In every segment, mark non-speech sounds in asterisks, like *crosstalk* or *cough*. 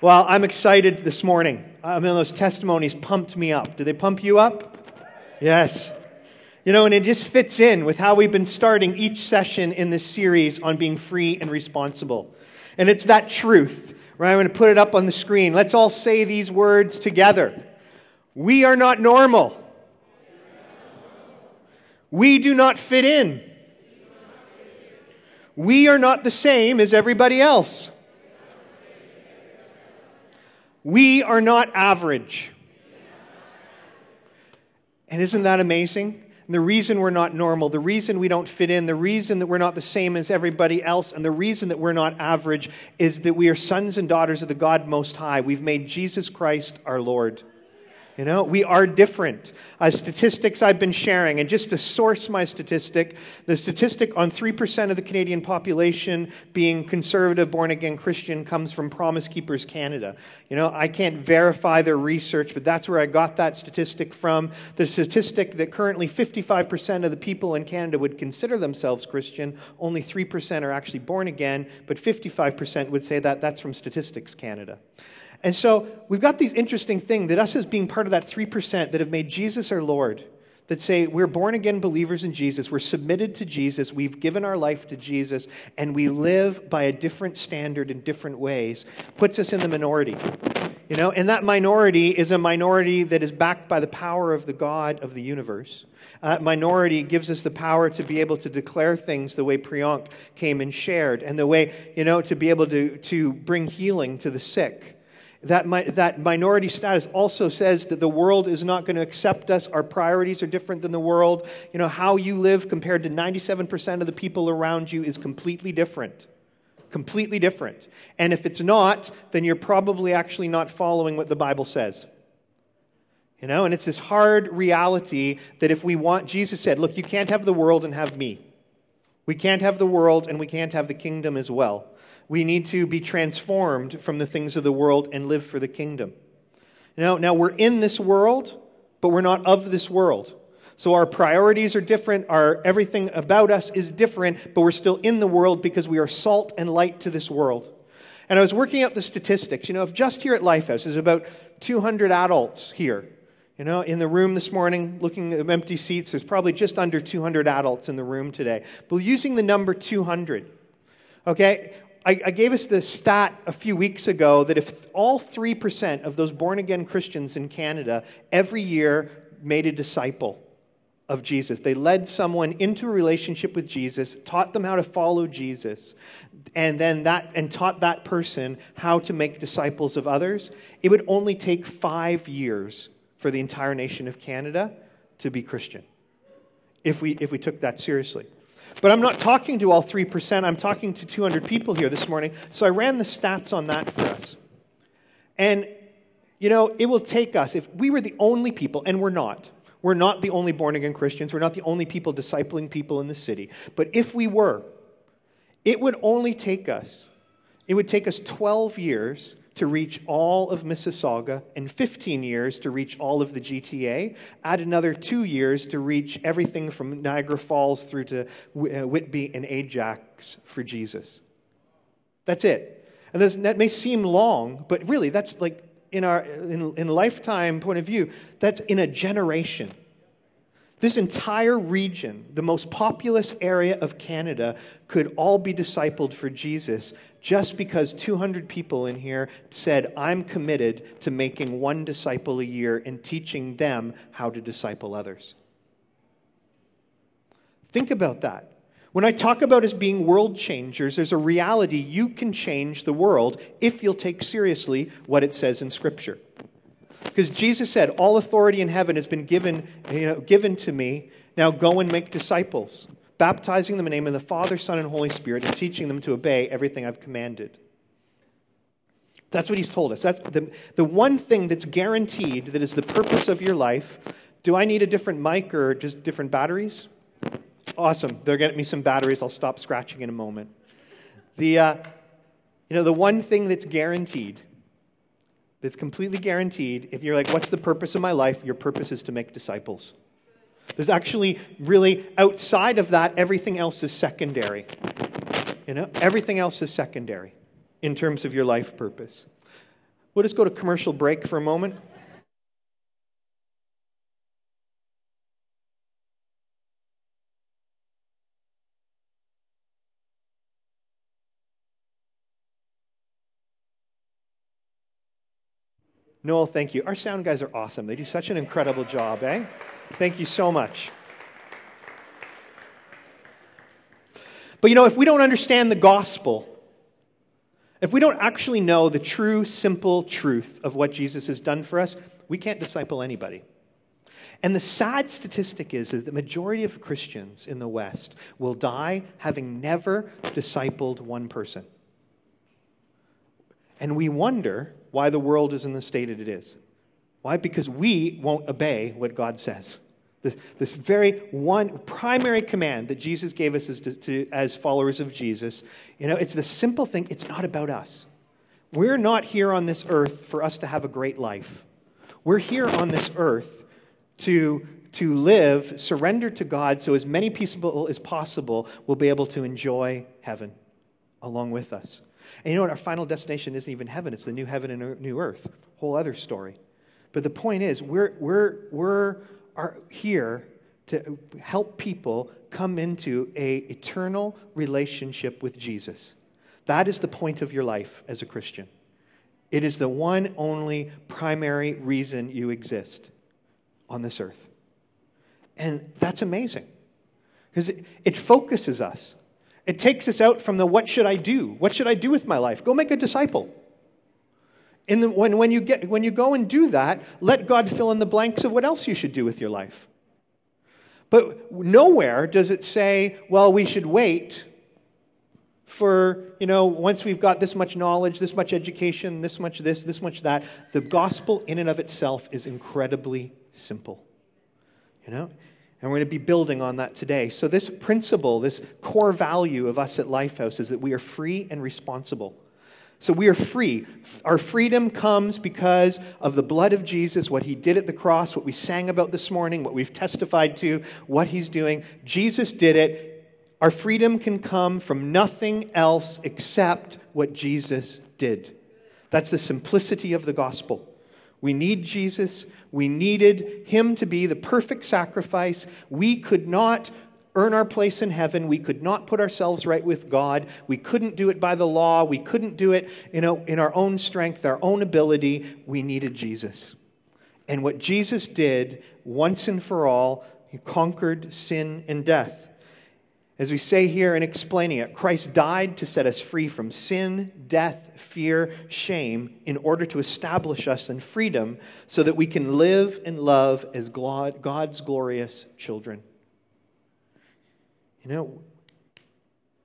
Well, I'm excited this morning. Uh, I mean, those testimonies pumped me up. Do they pump you up? Yes. You know, and it just fits in with how we've been starting each session in this series on being free and responsible. And it's that truth, right? I'm going to put it up on the screen. Let's all say these words together. We are not normal. We do not fit in. We are not the same as everybody else. We are not average. And isn't that amazing? And the reason we're not normal, the reason we don't fit in, the reason that we're not the same as everybody else, and the reason that we're not average is that we are sons and daughters of the God Most High. We've made Jesus Christ our Lord. You know, we are different. Uh, statistics I've been sharing, and just to source my statistic, the statistic on 3% of the Canadian population being conservative, born again Christian comes from Promise Keepers Canada. You know, I can't verify their research, but that's where I got that statistic from. The statistic that currently 55% of the people in Canada would consider themselves Christian, only 3% are actually born again, but 55% would say that that's from Statistics Canada. And so we've got these interesting things that us as being part of that 3% that have made Jesus our Lord, that say we're born again believers in Jesus, we're submitted to Jesus, we've given our life to Jesus, and we live by a different standard in different ways, puts us in the minority. You know, and that minority is a minority that is backed by the power of the God of the universe. Uh, minority gives us the power to be able to declare things the way Priyank came and shared, and the way, you know, to be able to, to bring healing to the sick that, mi- that minority status also says that the world is not going to accept us. Our priorities are different than the world. You know, how you live compared to 97% of the people around you is completely different. Completely different. And if it's not, then you're probably actually not following what the Bible says. You know, and it's this hard reality that if we want, Jesus said, look, you can't have the world and have me. We can't have the world and we can't have the kingdom as well. We need to be transformed from the things of the world and live for the kingdom. Now, now we're in this world, but we're not of this world. So our priorities are different, our everything about us is different, but we're still in the world because we are salt and light to this world. And I was working out the statistics. You know, if just here at Lifehouse there's about 200 adults here, you know, in the room this morning, looking at empty seats, there's probably just under 200 adults in the room today. But using the number 200, okay, I, I gave us the stat a few weeks ago that if all 3% of those born again Christians in Canada every year made a disciple of Jesus, they led someone into a relationship with Jesus, taught them how to follow Jesus, and then that and taught that person how to make disciples of others, it would only take five years for the entire nation of Canada to be Christian if we, if we took that seriously. But I'm not talking to all 3%, I'm talking to 200 people here this morning. So I ran the stats on that for us. And, you know, it will take us, if we were the only people, and we're not, we're not the only born again Christians, we're not the only people discipling people in the city. But if we were, it would only take us, it would take us 12 years to reach all of Mississauga and 15 years to reach all of the GTA. Add another two years to reach everything from Niagara Falls through to uh, Whitby and Ajax for Jesus. That's it. And that may seem long, but really, that's like in our in, in lifetime point of view, that's in a generation. This entire region, the most populous area of Canada, could all be discipled for Jesus just because 200 people in here said, I'm committed to making one disciple a year and teaching them how to disciple others. Think about that. When I talk about us being world changers, there's a reality you can change the world if you'll take seriously what it says in Scripture. Because Jesus said, All authority in heaven has been given, you know, given to me. Now go and make disciples, baptizing them in the name of the Father, Son, and Holy Spirit, and teaching them to obey everything I've commanded. That's what he's told us. That's the, the one thing that's guaranteed that is the purpose of your life. Do I need a different mic or just different batteries? Awesome. They're getting me some batteries. I'll stop scratching in a moment. The, uh, you know, the one thing that's guaranteed that's completely guaranteed. If you're like, what's the purpose of my life? Your purpose is to make disciples. There's actually really outside of that, everything else is secondary. You know, everything else is secondary in terms of your life purpose. We'll just go to commercial break for a moment. Noel, thank you. Our sound guys are awesome. They do such an incredible job, eh? Thank you so much. But you know, if we don't understand the gospel, if we don't actually know the true, simple truth of what Jesus has done for us, we can't disciple anybody. And the sad statistic is, is the majority of Christians in the West will die having never discipled one person. And we wonder why the world is in the state that it is. Why? Because we won't obey what God says. This, this very one primary command that Jesus gave us as, to, as followers of Jesus, you know, it's the simple thing. It's not about us. We're not here on this earth for us to have a great life. We're here on this earth to, to live, surrender to God, so as many people as possible will be able to enjoy heaven along with us. And you know what? Our final destination isn't even heaven, it's the new heaven and new earth. Whole other story. But the point is, we're, we're, we're are here to help people come into a eternal relationship with Jesus. That is the point of your life as a Christian. It is the one only primary reason you exist on this earth. And that's amazing because it, it focuses us. It takes us out from the what should I do? What should I do with my life? Go make a disciple. In the, when, when, you get, when you go and do that, let God fill in the blanks of what else you should do with your life. But nowhere does it say, well, we should wait for, you know, once we've got this much knowledge, this much education, this much this, this much that. The gospel in and of itself is incredibly simple. You know? And we're going to be building on that today. So, this principle, this core value of us at Lifehouse is that we are free and responsible. So, we are free. Our freedom comes because of the blood of Jesus, what he did at the cross, what we sang about this morning, what we've testified to, what he's doing. Jesus did it. Our freedom can come from nothing else except what Jesus did. That's the simplicity of the gospel. We need Jesus. We needed him to be the perfect sacrifice. We could not earn our place in heaven. We could not put ourselves right with God. We couldn't do it by the law. We couldn't do it you know, in our own strength, our own ability. We needed Jesus. And what Jesus did once and for all, he conquered sin and death. As we say here in explaining it, Christ died to set us free from sin, death, fear, shame, in order to establish us in freedom so that we can live and love as God's glorious children. You know,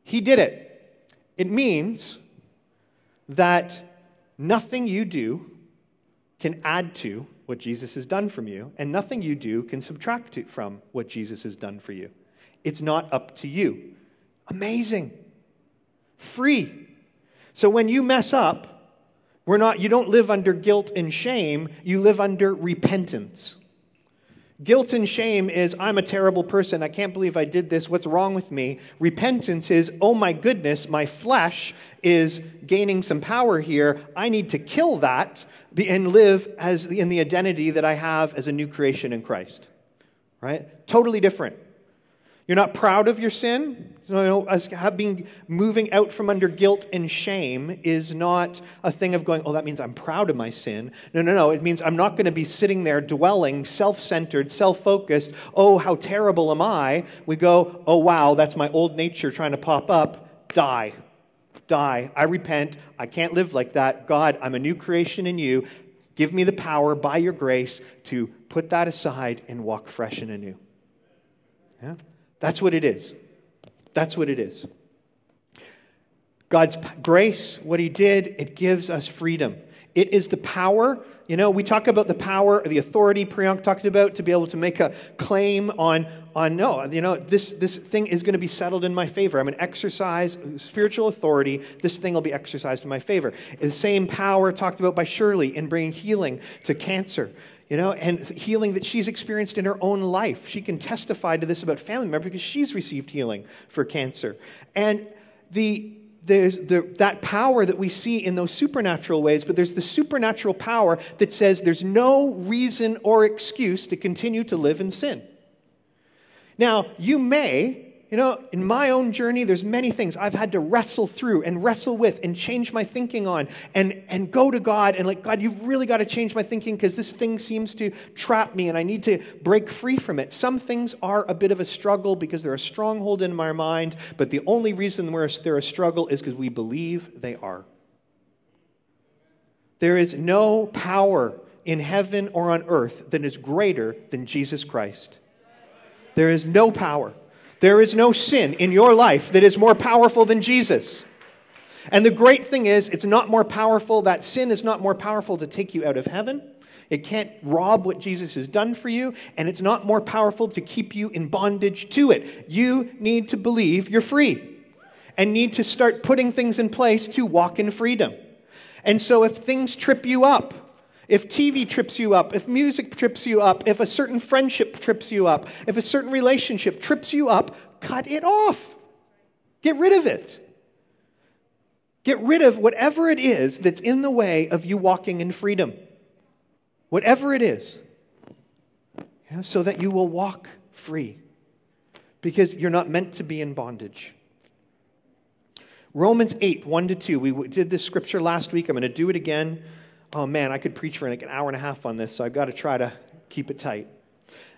He did it. It means that nothing you do can add to what Jesus has done from you, and nothing you do can subtract from what Jesus has done for you. It's not up to you. Amazing. Free. So when you mess up, we're not, you don't live under guilt and shame, you live under repentance. Guilt and shame is, I'm a terrible person. I can't believe I did this. What's wrong with me? Repentance is, oh my goodness, my flesh is gaining some power here. I need to kill that and live as in the identity that I have as a new creation in Christ. Right? Totally different. You're not proud of your sin. Know, as being moving out from under guilt and shame is not a thing of going, oh, that means I'm proud of my sin. No, no, no. It means I'm not going to be sitting there dwelling, self centered, self focused. Oh, how terrible am I? We go, oh, wow, that's my old nature trying to pop up. Die. Die. I repent. I can't live like that. God, I'm a new creation in you. Give me the power by your grace to put that aside and walk fresh and anew. Yeah? That's what it is. That's what it is. God's grace, what He did, it gives us freedom. It is the power. You know, we talk about the power, the authority Priyank talked about to be able to make a claim on, on no, you know, this, this thing is going to be settled in my favor. I'm an exercise spiritual authority. This thing will be exercised in my favor. The same power talked about by Shirley in bringing healing to cancer you know, and healing that she's experienced in her own life. She can testify to this about family members because she's received healing for cancer. And the there's the, that power that we see in those supernatural ways, but there's the supernatural power that says there's no reason or excuse to continue to live in sin. Now, you may you know, in my own journey, there's many things I've had to wrestle through and wrestle with and change my thinking on and, and go to God and like, God, you've really got to change my thinking because this thing seems to trap me and I need to break free from it. Some things are a bit of a struggle because they're a stronghold in my mind, but the only reason they're a struggle is because we believe they are. There is no power in heaven or on earth that is greater than Jesus Christ. There is no power. There is no sin in your life that is more powerful than Jesus. And the great thing is, it's not more powerful, that sin is not more powerful to take you out of heaven. It can't rob what Jesus has done for you, and it's not more powerful to keep you in bondage to it. You need to believe you're free and need to start putting things in place to walk in freedom. And so if things trip you up, if TV trips you up, if music trips you up, if a certain friendship trips you up, if a certain relationship trips you up, cut it off. Get rid of it. Get rid of whatever it is that's in the way of you walking in freedom. Whatever it is. You know, so that you will walk free. Because you're not meant to be in bondage. Romans 8, 1 to 2. We did this scripture last week. I'm going to do it again oh man, I could preach for like an hour and a half on this, so I've got to try to keep it tight.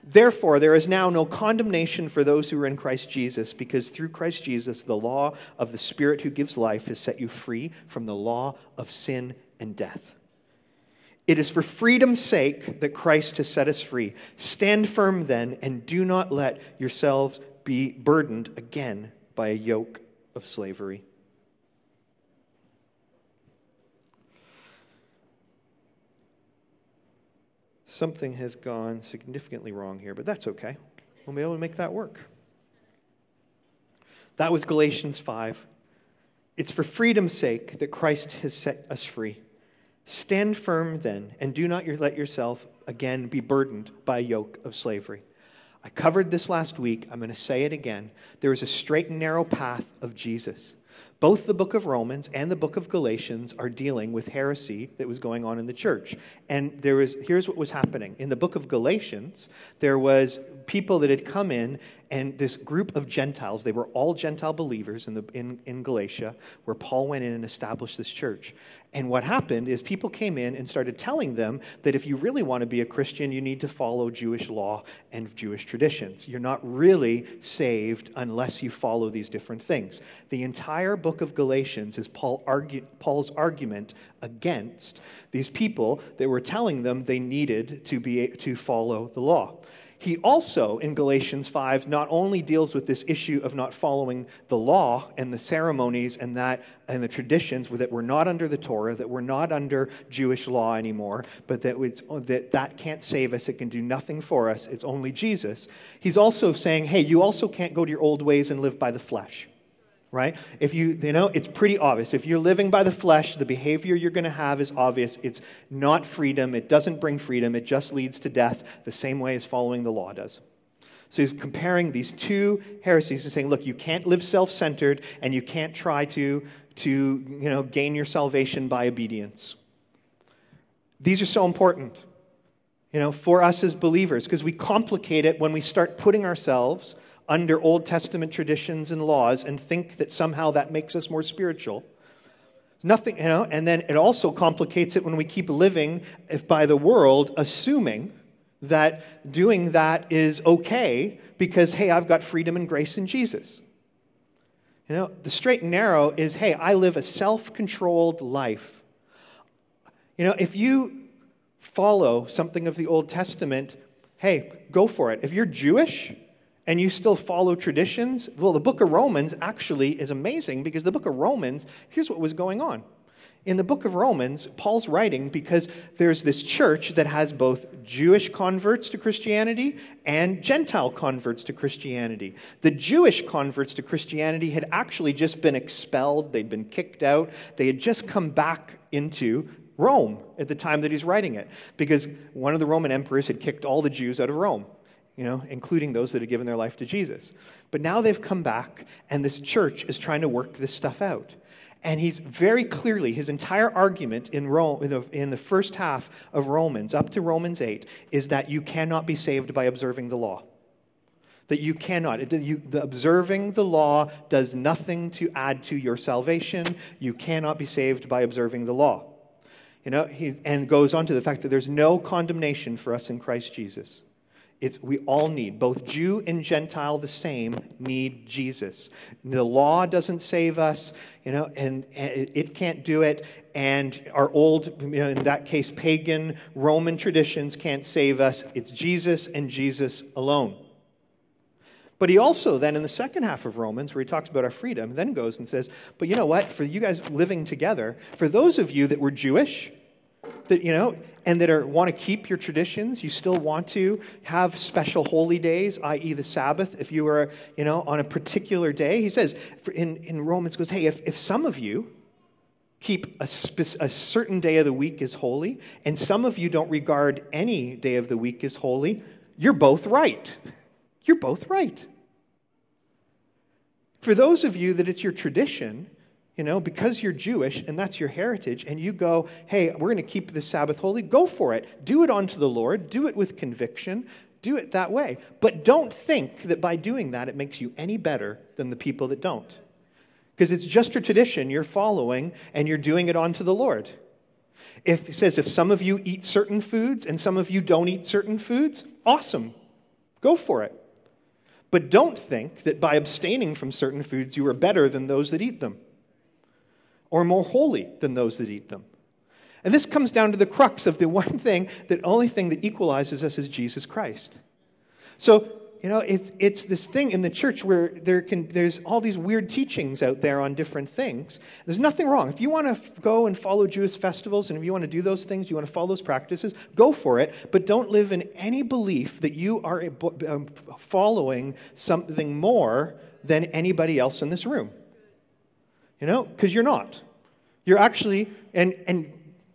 Therefore, there is now no condemnation for those who are in Christ Jesus, because through Christ Jesus, the law of the Spirit who gives life has set you free from the law of sin and death. It is for freedom's sake that Christ has set us free. Stand firm then, and do not let yourselves be burdened again by a yoke of slavery. Something has gone significantly wrong here, but that's okay. We'll be able to make that work. That was Galatians 5. It's for freedom's sake that Christ has set us free. Stand firm then, and do not let yourself again be burdened by a yoke of slavery. I covered this last week. I'm going to say it again. There is a straight and narrow path of Jesus. Both the book of Romans and the book of Galatians are dealing with heresy that was going on in the church. And there was here's what was happening. In the book of Galatians, there was people that had come in and this group of Gentiles, they were all Gentile believers in, the, in, in Galatia, where Paul went in and established this church. And what happened is people came in and started telling them that if you really want to be a Christian, you need to follow Jewish law and Jewish traditions. You're not really saved unless you follow these different things. The entire book of Galatians is Paul Paul's argument against these people that were telling them they needed to, be, to follow the law. He also, in Galatians 5, not only deals with this issue of not following the law and the ceremonies and that and the traditions that we're not under the Torah, that we're not under Jewish law anymore, but that, that that can't save us, it can do nothing for us, it's only Jesus. He's also saying, hey, you also can't go to your old ways and live by the flesh right? If you, you know, it's pretty obvious. If you're living by the flesh, the behavior you're going to have is obvious. It's not freedom. It doesn't bring freedom. It just leads to death the same way as following the law does. So he's comparing these two heresies and saying, look, you can't live self centered and you can't try to, to you know, gain your salvation by obedience. These are so important, you know, for us as believers because we complicate it when we start putting ourselves under Old Testament traditions and laws and think that somehow that makes us more spiritual. Nothing, you know, and then it also complicates it when we keep living if by the world, assuming that doing that is okay because, hey, I've got freedom and grace in Jesus. You know, the straight and narrow is, hey, I live a self controlled life. You know, if you follow something of the Old Testament, hey, go for it. If you're Jewish, and you still follow traditions, well, the book of Romans actually is amazing because the book of Romans, here's what was going on. In the book of Romans, Paul's writing because there's this church that has both Jewish converts to Christianity and Gentile converts to Christianity. The Jewish converts to Christianity had actually just been expelled, they'd been kicked out, they had just come back into Rome at the time that he's writing it because one of the Roman emperors had kicked all the Jews out of Rome you know, including those that have given their life to Jesus. But now they've come back, and this church is trying to work this stuff out. And he's very clearly, his entire argument in, Rome, in, the, in the first half of Romans, up to Romans 8, is that you cannot be saved by observing the law. That you cannot. It, you, the observing the law does nothing to add to your salvation. You cannot be saved by observing the law. You know, he, and goes on to the fact that there's no condemnation for us in Christ Jesus. It's, we all need, both Jew and Gentile, the same, need Jesus. The law doesn't save us, you know, and, and it can't do it. And our old, you know, in that case, pagan Roman traditions can't save us. It's Jesus and Jesus alone. But he also, then in the second half of Romans, where he talks about our freedom, then goes and says, But you know what? For you guys living together, for those of you that were Jewish, that you know and that are want to keep your traditions you still want to have special holy days i.e the sabbath if you are, you know on a particular day. He says in, in romans goes hey if, if some of you keep a, a certain day of the week as holy and some of you don't regard any day of the week as holy you're both right. You're both right. For those of you that it's your tradition you know, because you're Jewish and that's your heritage, and you go, hey, we're going to keep the Sabbath holy, go for it. Do it unto the Lord, do it with conviction, do it that way. But don't think that by doing that it makes you any better than the people that don't. Because it's just a tradition you're following and you're doing it unto the Lord. If it says if some of you eat certain foods and some of you don't eat certain foods, awesome. Go for it. But don't think that by abstaining from certain foods you are better than those that eat them or more holy than those that eat them. And this comes down to the crux of the one thing, the only thing that equalizes us is Jesus Christ. So, you know, it's, it's this thing in the church where there can, there's all these weird teachings out there on different things. There's nothing wrong. If you want to f- go and follow Jewish festivals and if you want to do those things, you want to follow those practices, go for it. But don't live in any belief that you are um, following something more than anybody else in this room. You know, because you're not. You're actually, and, and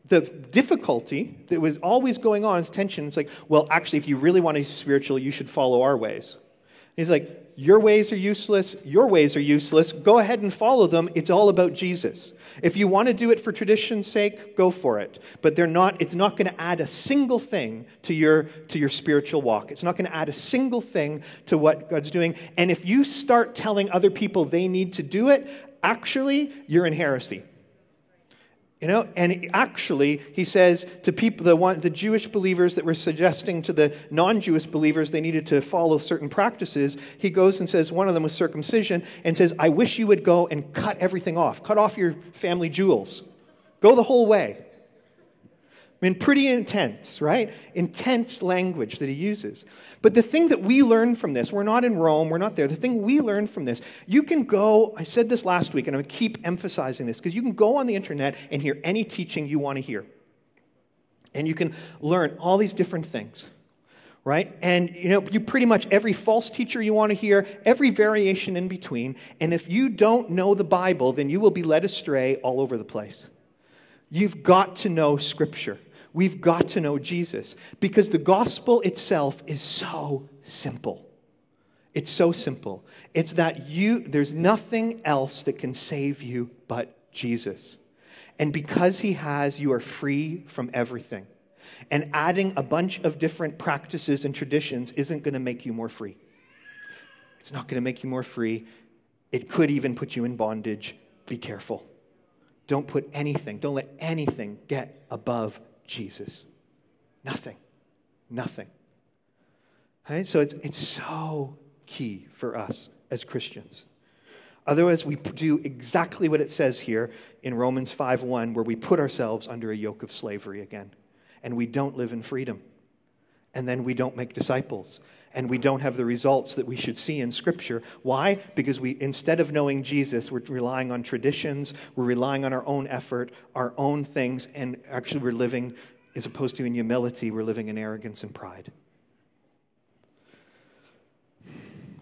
the difficulty that was always going on is tension. It's like, well, actually, if you really want to be spiritual, you should follow our ways. And he's like, your ways are useless, your ways are useless. Go ahead and follow them. It's all about Jesus. If you want to do it for tradition's sake, go for it. But they're not, it's not going to add a single thing to your, to your spiritual walk. It's not going to add a single thing to what God's doing. And if you start telling other people they need to do it, actually, you're in heresy. You know, and actually, he says to people, the, one, the Jewish believers that were suggesting to the non Jewish believers they needed to follow certain practices, he goes and says, one of them was circumcision, and says, I wish you would go and cut everything off. Cut off your family jewels. Go the whole way. I mean, pretty intense, right? Intense language that he uses. But the thing that we learn from this, we're not in Rome, we're not there. The thing we learn from this, you can go, I said this last week, and I'm going to keep emphasizing this, because you can go on the internet and hear any teaching you want to hear. And you can learn all these different things, right? And, you know, you pretty much every false teacher you want to hear, every variation in between. And if you don't know the Bible, then you will be led astray all over the place. You've got to know Scripture. We've got to know Jesus because the gospel itself is so simple. It's so simple. It's that you there's nothing else that can save you but Jesus. And because he has, you are free from everything. And adding a bunch of different practices and traditions isn't going to make you more free. It's not going to make you more free. It could even put you in bondage. Be careful. Don't put anything, don't let anything get above Jesus. Nothing. Nothing. Right? So it's, it's so key for us as Christians. Otherwise, we do exactly what it says here in Romans 5:1, where we put ourselves under a yoke of slavery again, and we don't live in freedom. And then we don't make disciples and we don't have the results that we should see in Scripture. Why? Because we, instead of knowing Jesus, we're relying on traditions, we're relying on our own effort, our own things, and actually we're living, as opposed to in humility, we're living in arrogance and pride.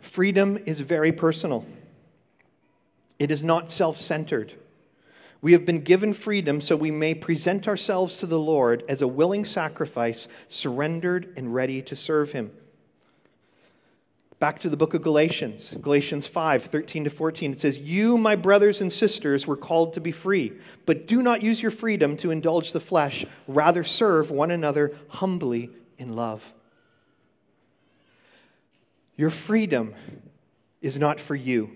Freedom is very personal, it is not self centered. We have been given freedom so we may present ourselves to the Lord as a willing sacrifice, surrendered and ready to serve Him. Back to the book of Galatians, Galatians 5 13 to 14. It says, You, my brothers and sisters, were called to be free, but do not use your freedom to indulge the flesh. Rather, serve one another humbly in love. Your freedom is not for you.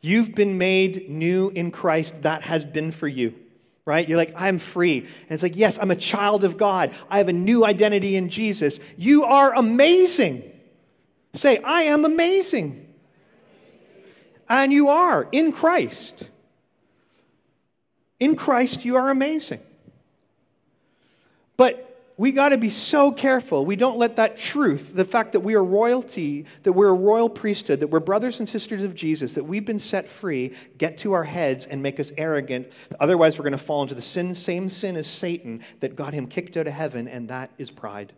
You've been made new in Christ. That has been for you, right? You're like, I'm free. And it's like, yes, I'm a child of God. I have a new identity in Jesus. You are amazing. Say, I am amazing. And you are in Christ. In Christ, you are amazing. But we got to be so careful. We don't let that truth, the fact that we are royalty, that we're a royal priesthood, that we're brothers and sisters of Jesus, that we've been set free, get to our heads and make us arrogant. Otherwise, we're going to fall into the sin, same sin as Satan that got him kicked out of heaven, and that is pride.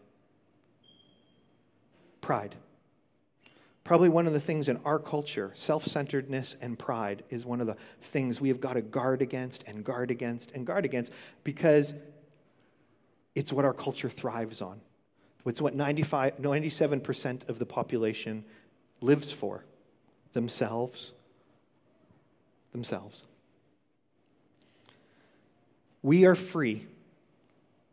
Pride. Probably one of the things in our culture, self centeredness and pride, is one of the things we have got to guard against and guard against and guard against because it's what our culture thrives on. It's what 95, 97% of the population lives for themselves. Themselves. We are free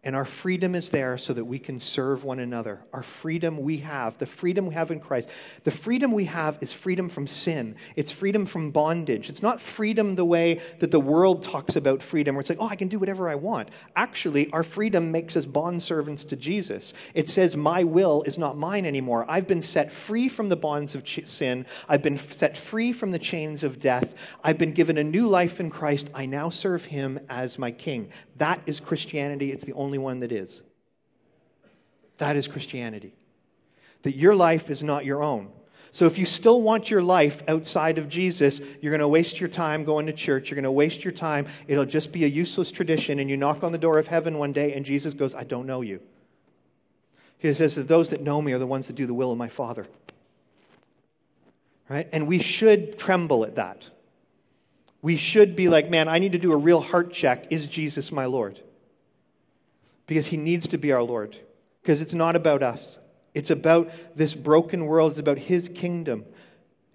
and our freedom is there so that we can serve one another. Our freedom we have, the freedom we have in Christ, the freedom we have is freedom from sin. It's freedom from bondage. It's not freedom the way that the world talks about freedom, where it's like, oh, I can do whatever I want. Actually, our freedom makes us bond servants to Jesus. It says, my will is not mine anymore. I've been set free from the bonds of ch- sin. I've been set free from the chains of death. I've been given a new life in Christ. I now serve him as my king. That is Christianity. It's the only one that is. That is Christianity. That your life is not your own. So if you still want your life outside of Jesus, you're going to waste your time going to church. You're going to waste your time. It'll just be a useless tradition. And you knock on the door of heaven one day, and Jesus goes, I don't know you. He says that those that know me are the ones that do the will of my Father. Right? And we should tremble at that. We should be like, man, I need to do a real heart check. Is Jesus my Lord? Because he needs to be our Lord. Because it's not about us, it's about this broken world, it's about his kingdom.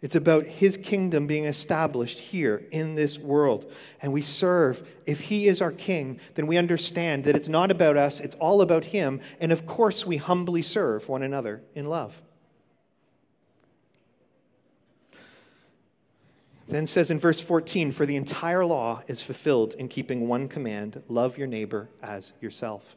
It's about his kingdom being established here in this world. And we serve. If he is our king, then we understand that it's not about us, it's all about him. And of course, we humbly serve one another in love. Then says in verse 14, For the entire law is fulfilled in keeping one command love your neighbor as yourself.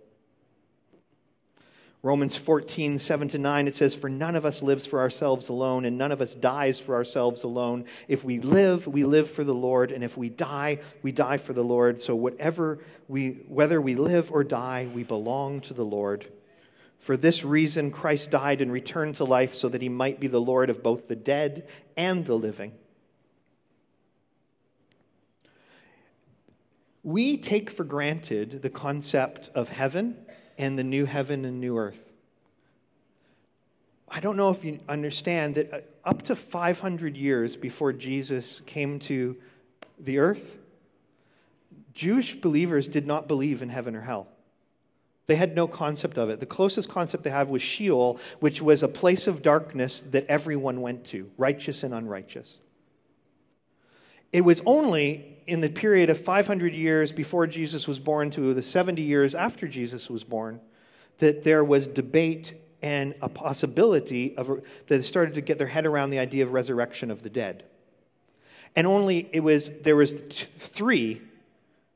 Romans 14, 7 to 9, it says, For none of us lives for ourselves alone, and none of us dies for ourselves alone. If we live, we live for the Lord, and if we die, we die for the Lord. So whatever we, whether we live or die, we belong to the Lord. For this reason, Christ died and returned to life so that he might be the Lord of both the dead and the living. We take for granted the concept of heaven and the new heaven and new earth. I don't know if you understand that uh, up to 500 years before Jesus came to the earth, Jewish believers did not believe in heaven or hell. They had no concept of it. The closest concept they have was Sheol, which was a place of darkness that everyone went to, righteous and unrighteous. It was only in the period of 500 years before Jesus was born to the 70 years after Jesus was born that there was debate and a possibility of that they started to get their head around the idea of resurrection of the dead. And only it was there was three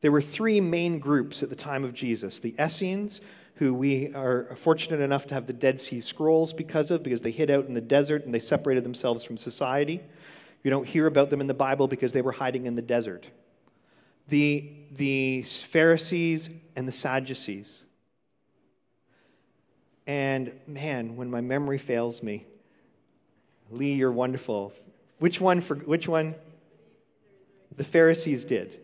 there were three main groups at the time of Jesus the Essenes, who we are fortunate enough to have the Dead Sea Scrolls because of, because they hid out in the desert and they separated themselves from society. You don't hear about them in the Bible because they were hiding in the desert. The, the Pharisees and the Sadducees. And man, when my memory fails me, Lee, you're wonderful. Which one for which one? The Pharisees did.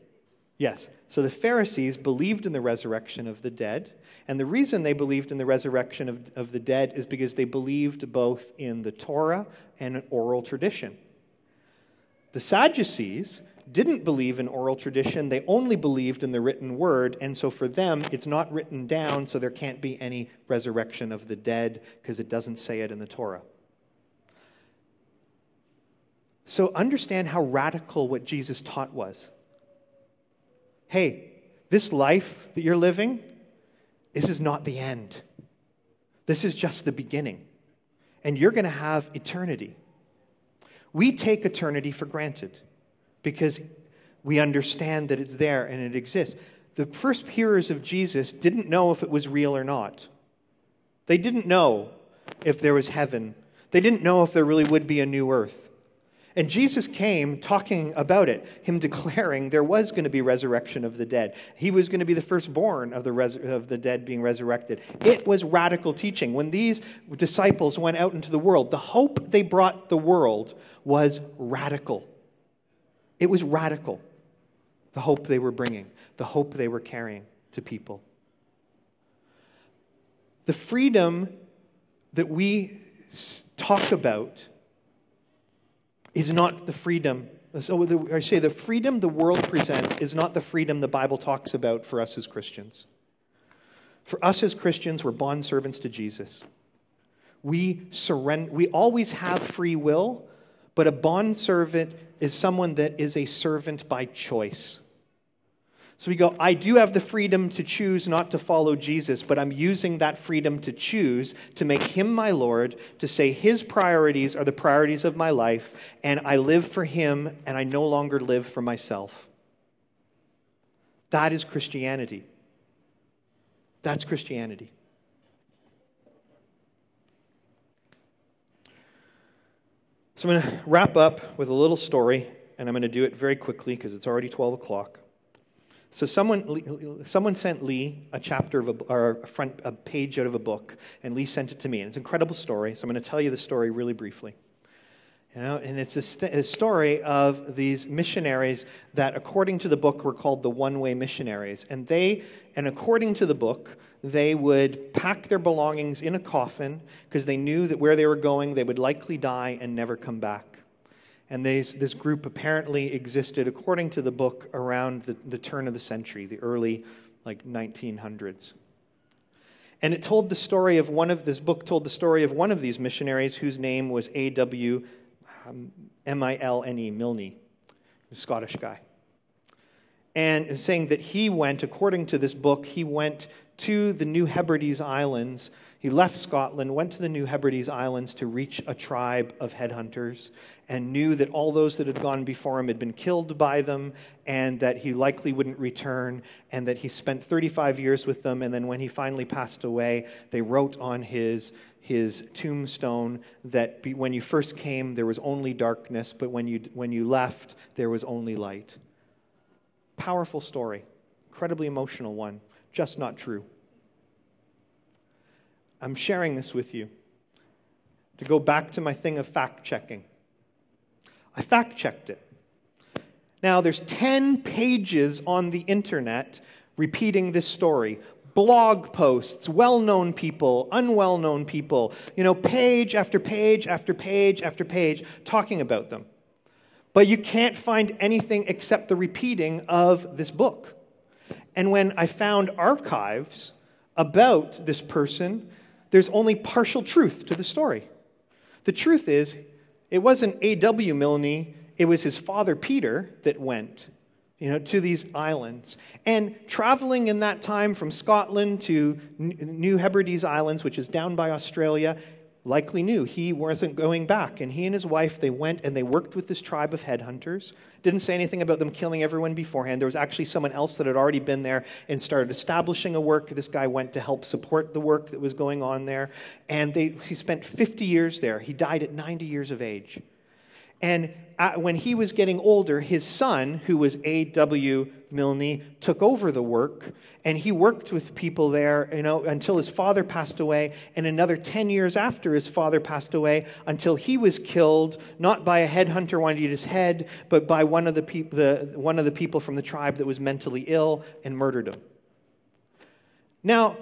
Yes. So the Pharisees believed in the resurrection of the dead. And the reason they believed in the resurrection of, of the dead is because they believed both in the Torah and oral tradition. The Sadducees didn't believe in oral tradition, they only believed in the written word. And so for them, it's not written down, so there can't be any resurrection of the dead because it doesn't say it in the Torah. So understand how radical what Jesus taught was. Hey, this life that you're living, this is not the end. This is just the beginning. And you're going to have eternity. We take eternity for granted because we understand that it's there and it exists. The first hearers of Jesus didn't know if it was real or not. They didn't know if there was heaven. They didn't know if there really would be a new earth. And Jesus came talking about it, him *laughs* declaring there was going to be resurrection of the dead. He was going to be the firstborn of the, res- of the dead being resurrected. It was radical teaching. When these disciples went out into the world, the hope they brought the world was radical. It was radical, the hope they were bringing, the hope they were carrying to people. The freedom that we talk about is not the freedom. So the, I say the freedom the world presents is not the freedom the Bible talks about for us as Christians. For us as Christians, we're bondservants to Jesus. We surrender. We always have free will, but a bondservant is someone that is a servant by choice. So we go, I do have the freedom to choose not to follow Jesus, but I'm using that freedom to choose to make him my Lord, to say his priorities are the priorities of my life, and I live for him, and I no longer live for myself. That is Christianity. That's Christianity. So I'm going to wrap up with a little story, and I'm going to do it very quickly because it's already 12 o'clock. So someone, someone sent Lee a chapter of a, or a front a page out of a book, and Lee sent it to me. And it's an incredible story. So I'm going to tell you the story really briefly. You know, and it's a, st- a story of these missionaries that, according to the book, were called the one-way missionaries. And they, and according to the book, they would pack their belongings in a coffin because they knew that where they were going, they would likely die and never come back. And these, this group apparently existed, according to the book, around the, the turn of the century, the early like 1900s. And it told the story of one of this book told the story of one of these missionaries whose name was A.W. Um, M-I-L-N-E, Milne, a Scottish guy. And saying that he went, according to this book, he went to the New Hebrides Islands he left Scotland, went to the New Hebrides Islands to reach a tribe of headhunters, and knew that all those that had gone before him had been killed by them, and that he likely wouldn't return, and that he spent 35 years with them. And then when he finally passed away, they wrote on his, his tombstone that be, when you first came, there was only darkness, but when you, when you left, there was only light. Powerful story, incredibly emotional one, just not true. I'm sharing this with you to go back to my thing of fact checking. I fact checked it. Now, there's 10 pages on the internet repeating this story. Blog posts, well known people, unwell known people, you know, page after page after page after page talking about them. But you can't find anything except the repeating of this book. And when I found archives about this person, there's only partial truth to the story. The truth is, it wasn't A.W. Milne, it was his father Peter that went you know, to these islands. And traveling in that time from Scotland to New Hebrides Islands, which is down by Australia, likely knew he wasn't going back. And he and his wife, they went and they worked with this tribe of headhunters. Didn't say anything about them killing everyone beforehand. There was actually someone else that had already been there and started establishing a work. This guy went to help support the work that was going on there. And they, he spent 50 years there. He died at 90 years of age. And when he was getting older, his son, who was A.W. Milne, took over the work, and he worked with people there, you know, until his father passed away, and another 10 years after his father passed away, until he was killed, not by a headhunter wanting to his head, but by one of the, peop- the, one of the people from the tribe that was mentally ill and murdered him. Now,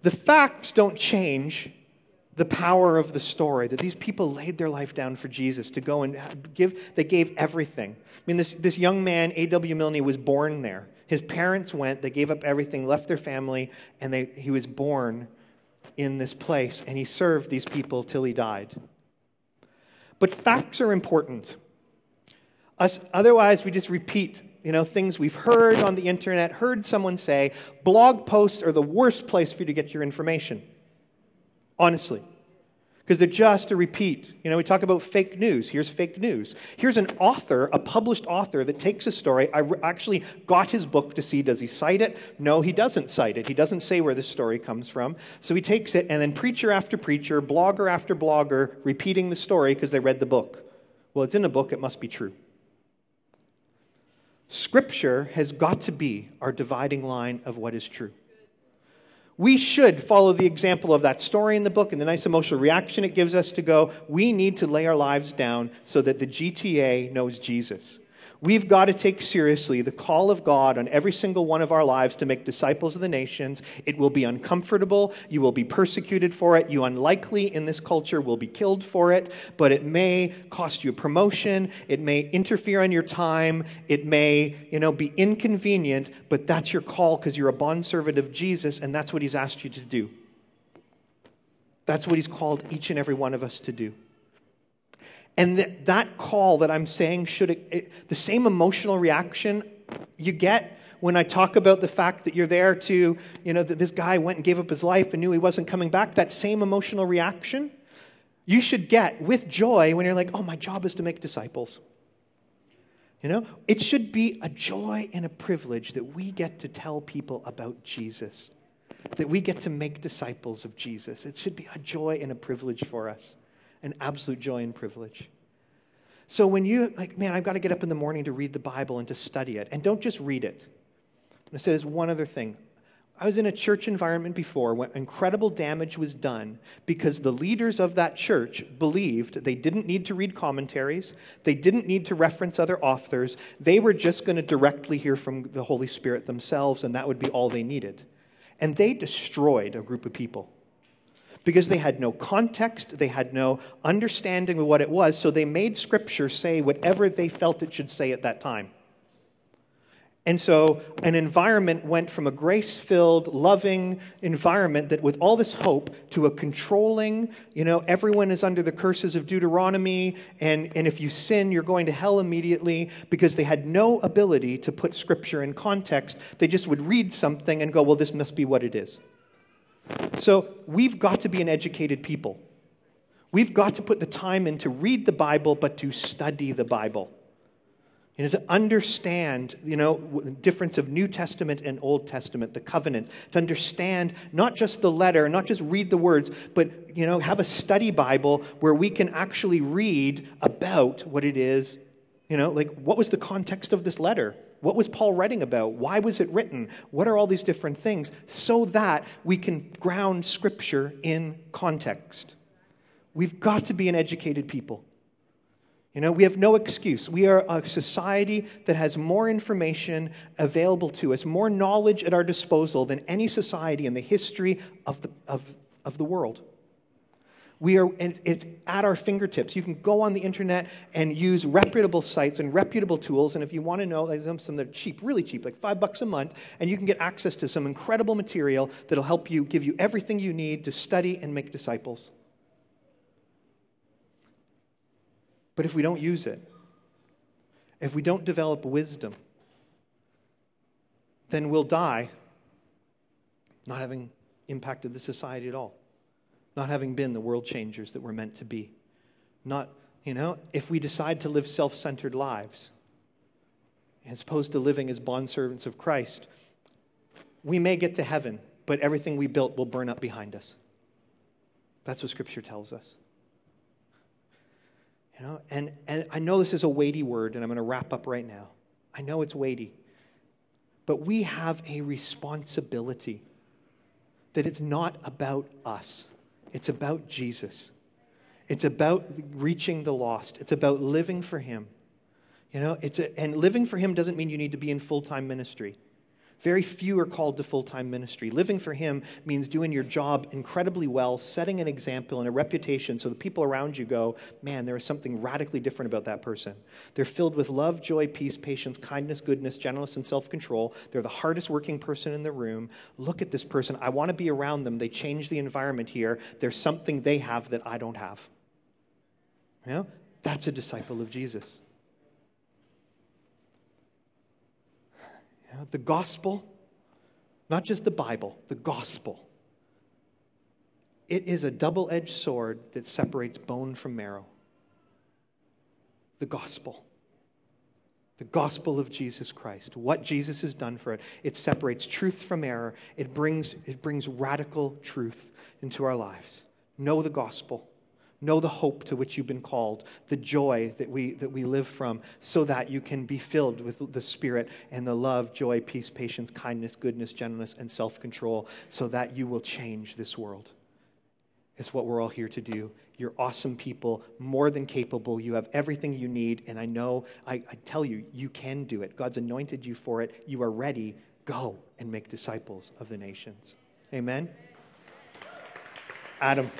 the facts don't change the power of the story that these people laid their life down for Jesus to go and give, they gave everything. I mean, this, this young man, A.W. Milne, was born there. His parents went, they gave up everything, left their family, and they, he was born in this place, and he served these people till he died. But facts are important. Us, otherwise, we just repeat you know, things we've heard on the internet, heard someone say, blog posts are the worst place for you to get your information honestly. Because they're just a repeat. You know, we talk about fake news. Here's fake news. Here's an author, a published author, that takes a story. I actually got his book to see does he cite it? No, he doesn't cite it. He doesn't say where the story comes from. So he takes it, and then preacher after preacher, blogger after blogger, repeating the story because they read the book. Well, it's in a book, it must be true. Scripture has got to be our dividing line of what is true. We should follow the example of that story in the book and the nice emotional reaction it gives us to go, we need to lay our lives down so that the GTA knows Jesus. We've got to take seriously the call of God on every single one of our lives to make disciples of the nations. It will be uncomfortable. You will be persecuted for it. You unlikely in this culture will be killed for it, but it may cost you a promotion. It may interfere on your time. It may, you know, be inconvenient, but that's your call because you're a bondservant of Jesus and that's what he's asked you to do. That's what he's called each and every one of us to do. And that, that call that I'm saying should, it, the same emotional reaction you get when I talk about the fact that you're there to, you know, that this guy went and gave up his life and knew he wasn't coming back, that same emotional reaction you should get with joy when you're like, oh, my job is to make disciples. You know, it should be a joy and a privilege that we get to tell people about Jesus, that we get to make disciples of Jesus. It should be a joy and a privilege for us an absolute joy and privilege. So when you, like, man, I've got to get up in the morning to read the Bible and to study it, and don't just read it. I'm going to say there's one other thing. I was in a church environment before when incredible damage was done because the leaders of that church believed they didn't need to read commentaries, they didn't need to reference other authors, they were just going to directly hear from the Holy Spirit themselves, and that would be all they needed. And they destroyed a group of people because they had no context, they had no understanding of what it was, so they made Scripture say whatever they felt it should say at that time. And so an environment went from a grace filled, loving environment that with all this hope to a controlling, you know, everyone is under the curses of Deuteronomy, and, and if you sin, you're going to hell immediately because they had no ability to put scripture in context. They just would read something and go, well, this must be what it is. So we've got to be an educated people. We've got to put the time in to read the Bible, but to study the Bible. You know, to understand, you know, the difference of New Testament and Old Testament, the covenants, to understand not just the letter, not just read the words, but, you know, have a study Bible where we can actually read about what it is, you know, like what was the context of this letter? What was Paul writing about? Why was it written? What are all these different things? So that we can ground Scripture in context. We've got to be an educated people. You know, we have no excuse. We are a society that has more information available to us, more knowledge at our disposal than any society in the history of the, of, of the world. We are, and it's at our fingertips. You can go on the internet and use reputable sites and reputable tools. And if you want to know, there's some that are cheap, really cheap, like five bucks a month, and you can get access to some incredible material that'll help you, give you everything you need to study and make disciples. But if we don't use it, if we don't develop wisdom, then we'll die not having impacted the society at all not having been the world changers that we're meant to be. Not, you know, if we decide to live self centered lives, as opposed to living as bondservants of Christ, we may get to heaven, but everything we built will burn up behind us. That's what Scripture tells us. You know, and, and I know this is a weighty word, and I'm going to wrap up right now. I know it's weighty. But we have a responsibility that it's not about us, it's about Jesus. It's about reaching the lost, it's about living for Him. You know, it's a, and living for Him doesn't mean you need to be in full time ministry. Very few are called to full time ministry. Living for Him means doing your job incredibly well, setting an example and a reputation so the people around you go, man, there is something radically different about that person. They're filled with love, joy, peace, patience, kindness, goodness, gentleness, and self control. They're the hardest working person in the room. Look at this person. I want to be around them. They change the environment here. There's something they have that I don't have. Yeah? That's a disciple of Jesus. The gospel, not just the Bible, the gospel. It is a double edged sword that separates bone from marrow. The gospel. The gospel of Jesus Christ, what Jesus has done for it. It separates truth from error. It brings, it brings radical truth into our lives. Know the gospel. Know the hope to which you've been called, the joy that we, that we live from, so that you can be filled with the Spirit and the love, joy, peace, patience, kindness, goodness, gentleness, and self control, so that you will change this world. It's what we're all here to do. You're awesome people, more than capable. You have everything you need. And I know, I, I tell you, you can do it. God's anointed you for it. You are ready. Go and make disciples of the nations. Amen? Adam.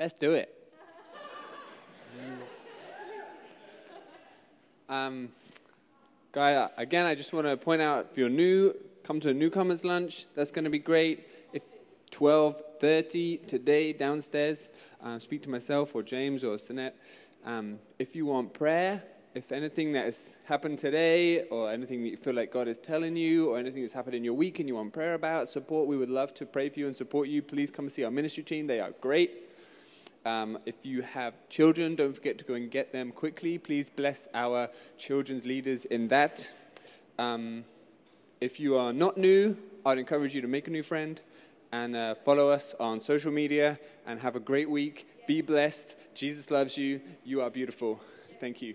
Let's do it. Um, guy, again, I just want to point out if you're new, come to a newcomers lunch. That's going to be great. If 12:30 today downstairs, uh, speak to myself or James or Sinette. Um, if you want prayer, if anything that has happened today or anything that you feel like God is telling you or anything that's happened in your week and you want prayer about, support, we would love to pray for you and support you. Please come see our ministry team. They are great. Um, if you have children, don't forget to go and get them quickly. Please bless our children's leaders in that. Um, if you are not new, I'd encourage you to make a new friend and uh, follow us on social media and have a great week. Be blessed. Jesus loves you. You are beautiful. Thank you.